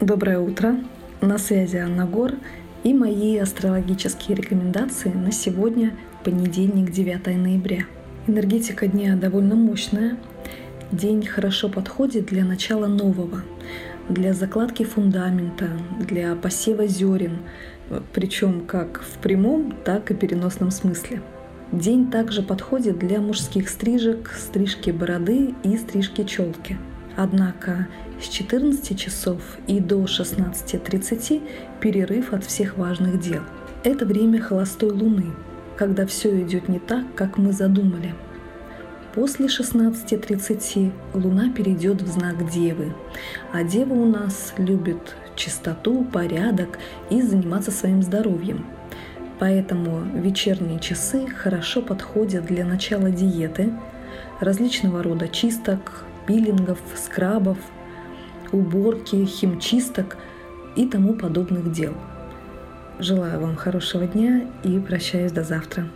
Доброе утро! На связи Анна Гор и мои астрологические рекомендации на сегодня, понедельник, 9 ноября. Энергетика дня довольно мощная. День хорошо подходит для начала нового, для закладки фундамента, для посева зерен, причем как в прямом, так и переносном смысле. День также подходит для мужских стрижек, стрижки бороды и стрижки челки – Однако с 14 часов и до 16.30 перерыв от всех важных дел. Это время холостой луны, когда все идет не так, как мы задумали. После 16.30 Луна перейдет в знак Девы, а Дева у нас любит чистоту, порядок и заниматься своим здоровьем. Поэтому вечерние часы хорошо подходят для начала диеты, различного рода чисток, пилингов, скрабов, уборки, химчисток и тому подобных дел. Желаю вам хорошего дня и прощаюсь до завтра.